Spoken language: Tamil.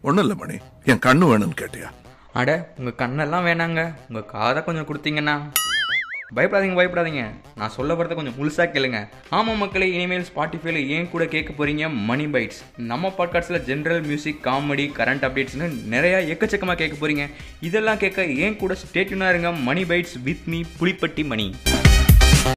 ஒன்றும் இல்லை மணி. என் கண்ணு வேணும்னு கேட்டியா? அட உங்கள் கண்ணெல்லாம் வேணாங்க. உங்கள் காதை கொஞ்சம் கொடுத்தீங்கன்னா. பயப்படாதீங்க பயப்படாதீங்க. நான் சொல்ல வரதை கொஞ்சம் முழுசாக கேளுங்க. ஆமாம் மக்களே இனிமேல் ஸ்பாட்டிஃபைல ஏன் கூட கேட்க போகிறீங்க மணி பைட்ஸ் நம்ம பாட்காஸ்ட்டில் ஜென்ரல் மியூசிக் காமெடி கரண்ட் அப்டேட்ஸ்னு நிறையா எக்கச்சக்கமாக கேட்க போகிறீங்க இதெல்லாம் கேட்க ஏன் கூட ஸ்டேட்யூனாக இருங்க. Mani bytes with me Pulipatti Mani.